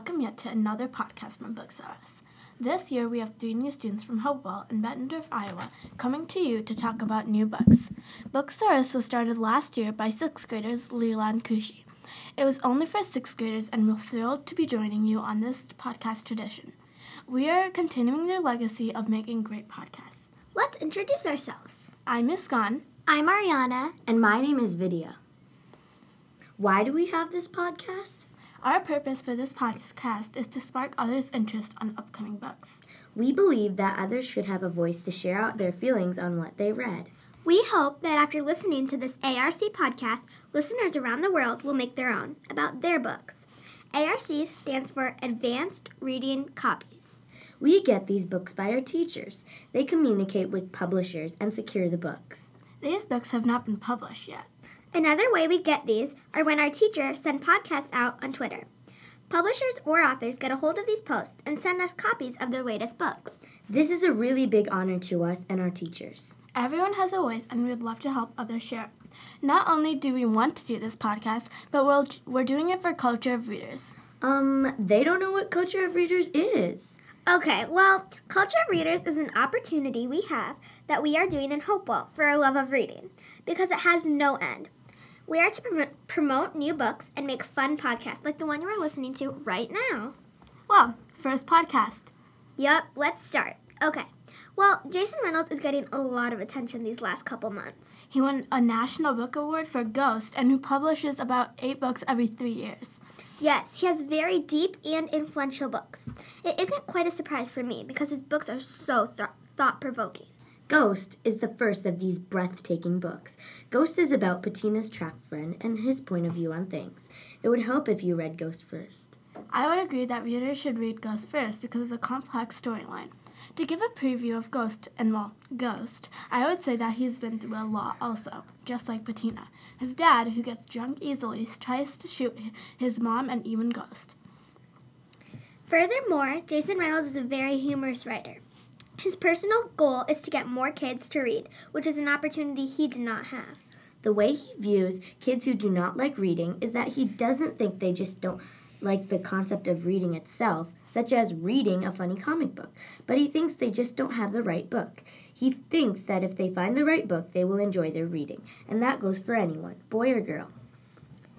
listeners, and welcome yet to another podcast from Booksaurus. This year, we have three new students from Hopewell in Bettendorf, Iowa, coming to you to talk about new books. Booksaurus was started last year by sixth graders Leela and Kushi. It was only for sixth graders, and we're thrilled to be joining you on this podcast tradition. We are continuing their legacy of making great podcasts. Let's introduce ourselves. I'm Miss Muskan. I'm Ariana. And my name is Vidya. Why do we have this podcast? Our purpose for this podcast is to spark others' interest on upcoming books. We believe that others should have a voice to share out their feelings on what they read. We hope that after listening to this ARC podcast, listeners around the world will make their own about their books. ARC stands for Advanced Reading Copies. We get these books by our teachers. They communicate with publishers and secure the books. These books have not been published yet. Another way we get these are when our teachers send podcasts out on Twitter. Publishers or authors get a hold of these posts and send us copies of their latest books. This is a really big honor to us and our teachers. Everyone has a voice, and we would love to help others share. Not only do we want to do this podcast, but we'll, we're doing it for Culture of Readers. Um, they don't know what Culture of Readers is. Okay, well, Culture of Readers is an opportunity we have that we are doing in Hopewell for our love of reading because it has no end. We are to prom- promote new books and make fun podcasts like the one you are listening to right now. Well, first podcast. Yup, let's start. Okay. Well, Jason Reynolds is getting a lot of attention these last couple months. He won a National Book Award for Ghost and who publishes about eight books every three years. Yes, he has very deep and influential books. It isn't quite a surprise for me because his books are so th- thought provoking. Ghost is the first of these breathtaking books. Ghost is about Patina's track friend and his point of view on things. It would help if you read Ghost first. I would agree that readers should read Ghost first because it's a complex storyline. To give a preview of Ghost and well, Ghost, I would say that he's been through a lot also, just like Patina. His dad, who gets drunk easily, tries to shoot his mom and even Ghost. Furthermore, Jason Reynolds is a very humorous writer. His personal goal is to get more kids to read, which is an opportunity he did not have. The way he views kids who do not like reading is that he doesn't think they just don't like the concept of reading itself, such as reading a funny comic book, but he thinks they just don't have the right book. He thinks that if they find the right book, they will enjoy their reading, and that goes for anyone, boy or girl.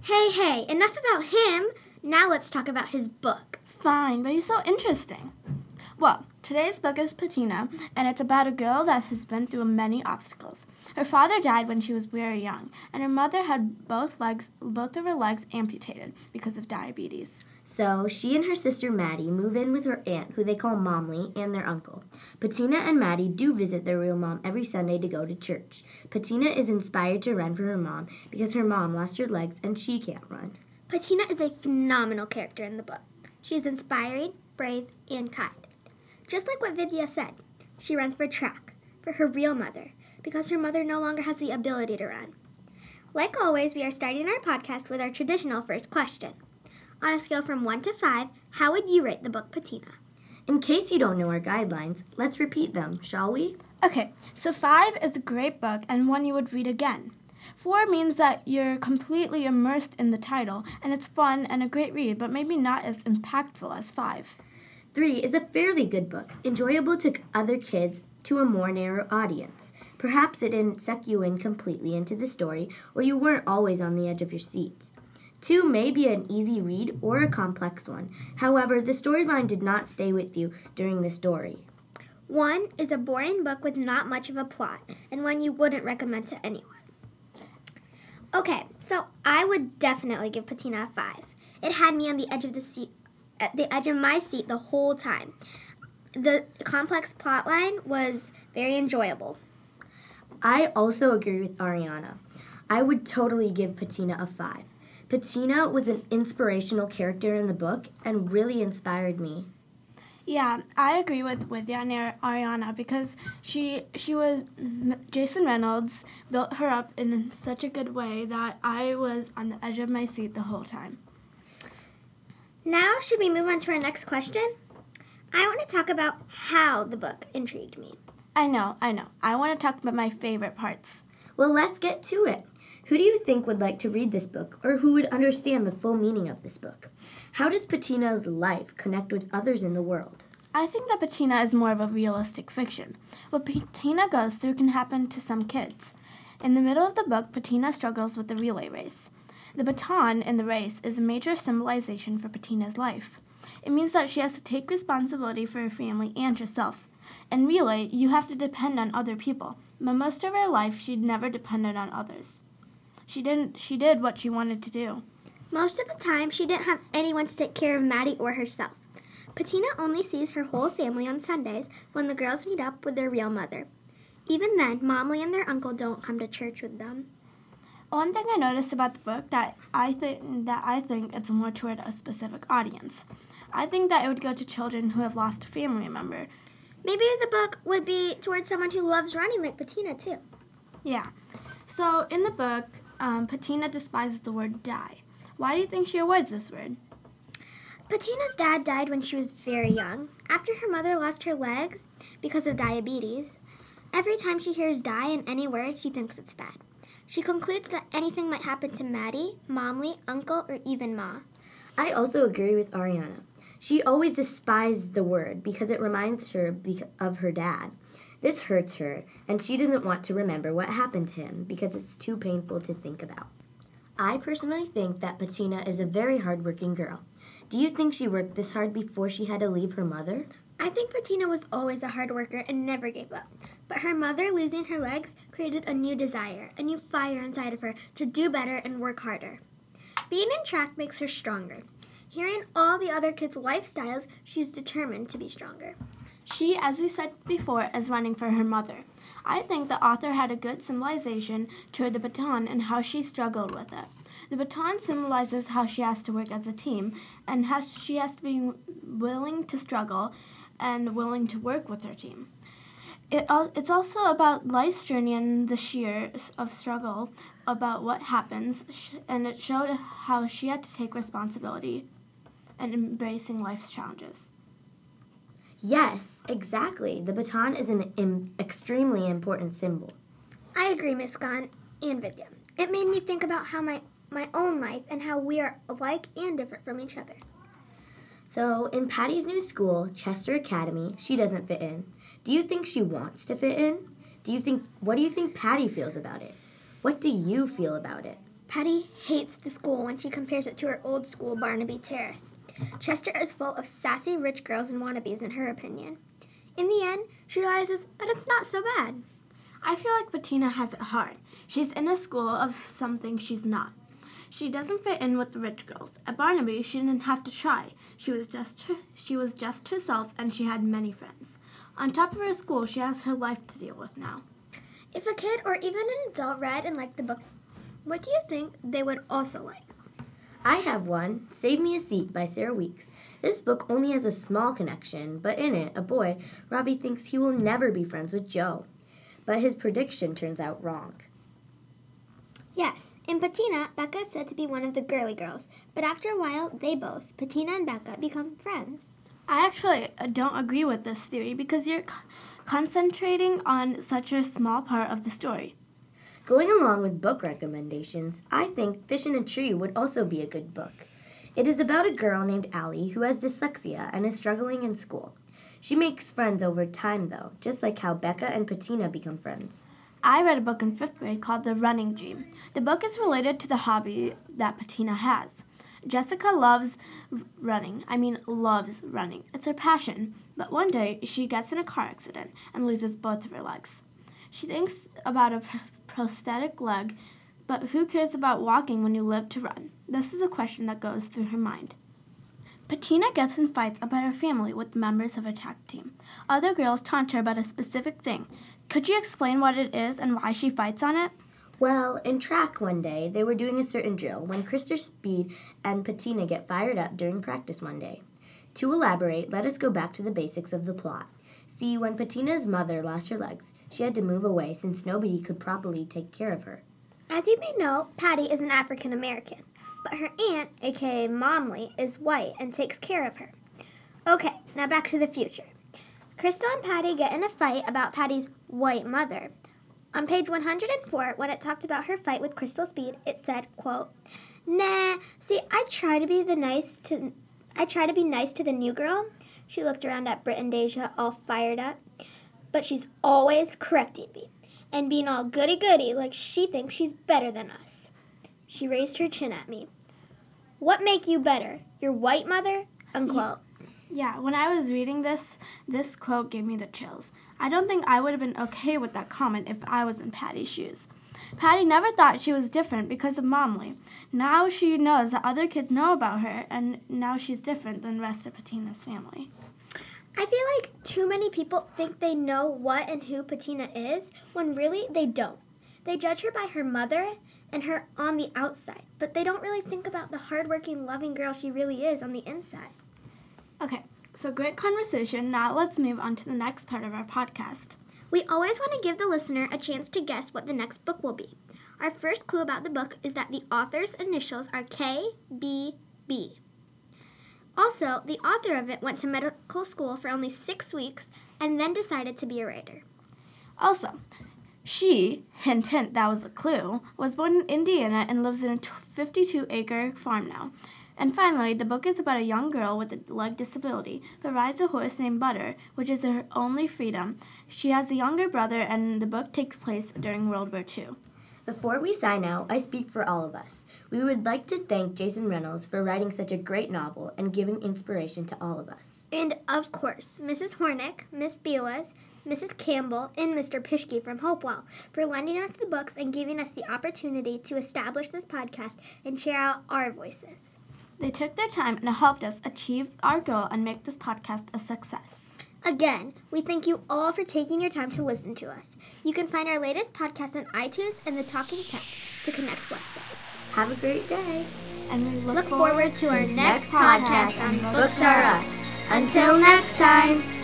Hey, hey, enough about him. Now let's talk about his book. Fine, but he's so interesting. Well, today's book is Patina, and it's about a girl that has been through many obstacles. Her father died when she was very young, and her mother had both legs, both of her legs amputated because of diabetes. So she and her sister Maddie move in with her aunt, who they call Momly, and their uncle. Patina and Maddie do visit their real mom every Sunday to go to church. Patina is inspired to run for her mom because her mom lost her legs and she can't run. Patina is a phenomenal character in the book. She is inspiring, brave, and kind. Just like what Vidya said, she runs for track, for her real mother, because her mother no longer has the ability to run. Like always, we are starting our podcast with our traditional first question. On a scale from 1 to 5, how would you rate the book Patina? In case you don't know our guidelines, let's repeat them, shall we? Okay, so five is a great book and one you would read again. Four means that you're completely immersed in the title and it's fun and a great read, but maybe not as impactful as five. Three is a fairly good book, enjoyable to other kids to a more narrow audience. Perhaps it didn't suck you in completely into the story, or you weren't always on the edge of your seats. Two may be an easy read or a complex one. However, the storyline did not stay with you during the story. One is a boring book with not much of a plot, and one you wouldn't recommend to anyone. Okay, so I would definitely give Patina a five. It had me on the edge of the seat, at the edge of my seat the whole time. The complex plotline was very enjoyable. I also agree with Ariana. I would totally give Patina a five. Patina was an inspirational character in the book and really inspired me. Yeah, I agree with with and Ariana because she she was Jason Reynolds built her up in such a good way that I was on the edge of my seat the whole time. Now, should we move on to our next question? I want to talk about how the book intrigued me. I know, I know. I want to talk about my favorite parts. Well, let's get to it. Who do you think would like to read this book or who would understand the full meaning of this book? How does Patina's life connect with others in the world? I think that Patina is more of a realistic fiction. What Patina goes through can happen to some kids. In the middle of the book, Patina struggles with the relay race. The baton in the race is a major symbolization for Patina's life. It means that she has to take responsibility for her family and herself. In relay, you have to depend on other people, but most of her life she'd never depended on others. She didn't she did what she wanted to do. Most of the time, she didn't have anyone to take care of Maddie or herself. Patina only sees her whole family on Sundays when the girls meet up with their real mother. Even then, Momly and their uncle don't come to church with them. One thing I noticed about the book that I think that I think it's more toward a specific audience. I think that it would go to children who have lost a family member. Maybe the book would be towards someone who loves running like Patina too. Yeah. So in the book, um, Patina despises the word die. Why do you think she avoids this word? Patina's dad died when she was very young. After her mother lost her legs because of diabetes, every time she hears die in any word, she thinks it's bad. She concludes that anything might happen to Maddie, Momly, Uncle, or even Ma. I also agree with Ariana. She always despised the word because it reminds her of her dad. This hurts her, and she doesn't want to remember what happened to him because it's too painful to think about. I personally think that Patina is a very hardworking girl. Do you think she worked this hard before she had to leave her mother? I think Patina was always a hard worker and never gave up. But her mother losing her legs created a new desire, a new fire inside of her to do better and work harder. Being in track makes her stronger. Hearing all the other kids' lifestyles, she's determined to be stronger. She, as we said before, is running for her mother. I think the author had a good symbolization to the baton and how she struggled with it. The baton symbolizes how she has to work as a team and how she has to be willing to struggle and willing to work with her team. It, it's also about life's journey and the sheer of struggle about what happens, and it showed how she had to take responsibility and embracing life's challenges. Yes, exactly. The baton is an Im- extremely important symbol. I agree, Muskan and Vidya. It made me think about how my my own life and how we are alike and different from each other. So, in Patty's new school, Chester Academy, she doesn't fit in. Do you think she wants to fit in? Do you think what do you think Patty feels about it? What do you feel about it? Patty hates the school when she compares it to her old school, Barnaby Terrace. Chester is full of sassy rich girls and wannabes, in her opinion. In the end, she realizes that it's not so bad. I feel like Patina has it hard. She's in a school of something she's not. She doesn't fit in with the rich girls. At Barnaby, she didn't have to try. She was just her, she was just herself, and she had many friends. On top of her school, she has her life to deal with now. If a kid or even an adult read and liked the book, what do you think they would also like? I have one, Save Me a Seat by Sarah Weeks. This book only has a small connection, but in it, a boy, Robbie, thinks he will never be friends with Joe. But his prediction turns out wrong. Yes, in Patina, Becca is said to be one of the girly girls, but after a while, they both, Patina and Becca, become friends. I actually uh, don't agree with this theory because you're concentrating on such a small part of the story. Going along with book recommendations, I think Fish in a Tree would also be a good book. It is about a girl named Allie who has dyslexia and is struggling in school. She makes friends over time, though, just like how Becca and Patina become friends. I read a book in fifth grade called The Running Dream. The book is related to the hobby that Patina has. Jessica loves running. I mean, loves running. It's her passion. But one day, she gets in a car accident and loses both of her legs. She thinks about a prosthetic leg, but who cares about walking when you live to run? This is a question that goes through her mind. Patina gets in fights about her family with members of her track team. Other girls taunt her about a specific thing. Could you explain what it is and why she fights on it? Well, in track one day, they were doing a certain drill when Krista Speed and Patina get fired up during practice one day. To elaborate, let us go back to the basics of the plot. See, when Patina's mother lost her legs, she had to move away since nobody could properly take care of her. As you may know, Patty is an African American, but her aunt, aka Momly, is white and takes care of her. Okay, now back to the future. Crystal and Patty get in a fight about Patty's white mother. On page 104, when it talked about her fight with Crystal Speed, it said, quote, Nah, see, I try to be the nice to I try to be nice to the new girl. She looked around at Britt and Deja all fired up. But she's always correcting me and being all goody goody like she thinks she's better than us. She raised her chin at me. What make you better? Your white mother? Unquote. Yeah, when I was reading this, this quote gave me the chills. I don't think I would have been okay with that comment if I was in Patty's shoes. Patty never thought she was different because of Momly. Now she knows that other kids know about her, and now she's different than the rest of Patina's family. I feel like too many people think they know what and who Patina is when really they don't. They judge her by her mother and her on the outside, but they don't really think about the hardworking, loving girl she really is on the inside. Okay, so great conversation. Now let's move on to the next part of our podcast. We always want to give the listener a chance to guess what the next book will be. Our first clue about the book is that the author's initials are KBB. Also, the author of it went to medical school for only six weeks and then decided to be a writer. Also, she, hint hint, that was a clue, was born in Indiana and lives in a 52 acre farm now. And finally, the book is about a young girl with a leg disability, but rides a horse named Butter, which is her only freedom. She has a younger brother, and the book takes place during World War II. Before we sign out, I speak for all of us. We would like to thank Jason Reynolds for writing such a great novel and giving inspiration to all of us. And of course, Mrs. Hornick, Miss Belas, Mrs. Campbell, and Mr. Pishke from Hopewell for lending us the books and giving us the opportunity to establish this podcast and share out our voices. They took their time and helped us achieve our goal and make this podcast a success. Again, we thank you all for taking your time to listen to us. You can find our latest podcast on iTunes and the Talking Tech to Connect website. Have a great day. And we look, Look forward to our next podcast podcast on Booksaurus. Until next time.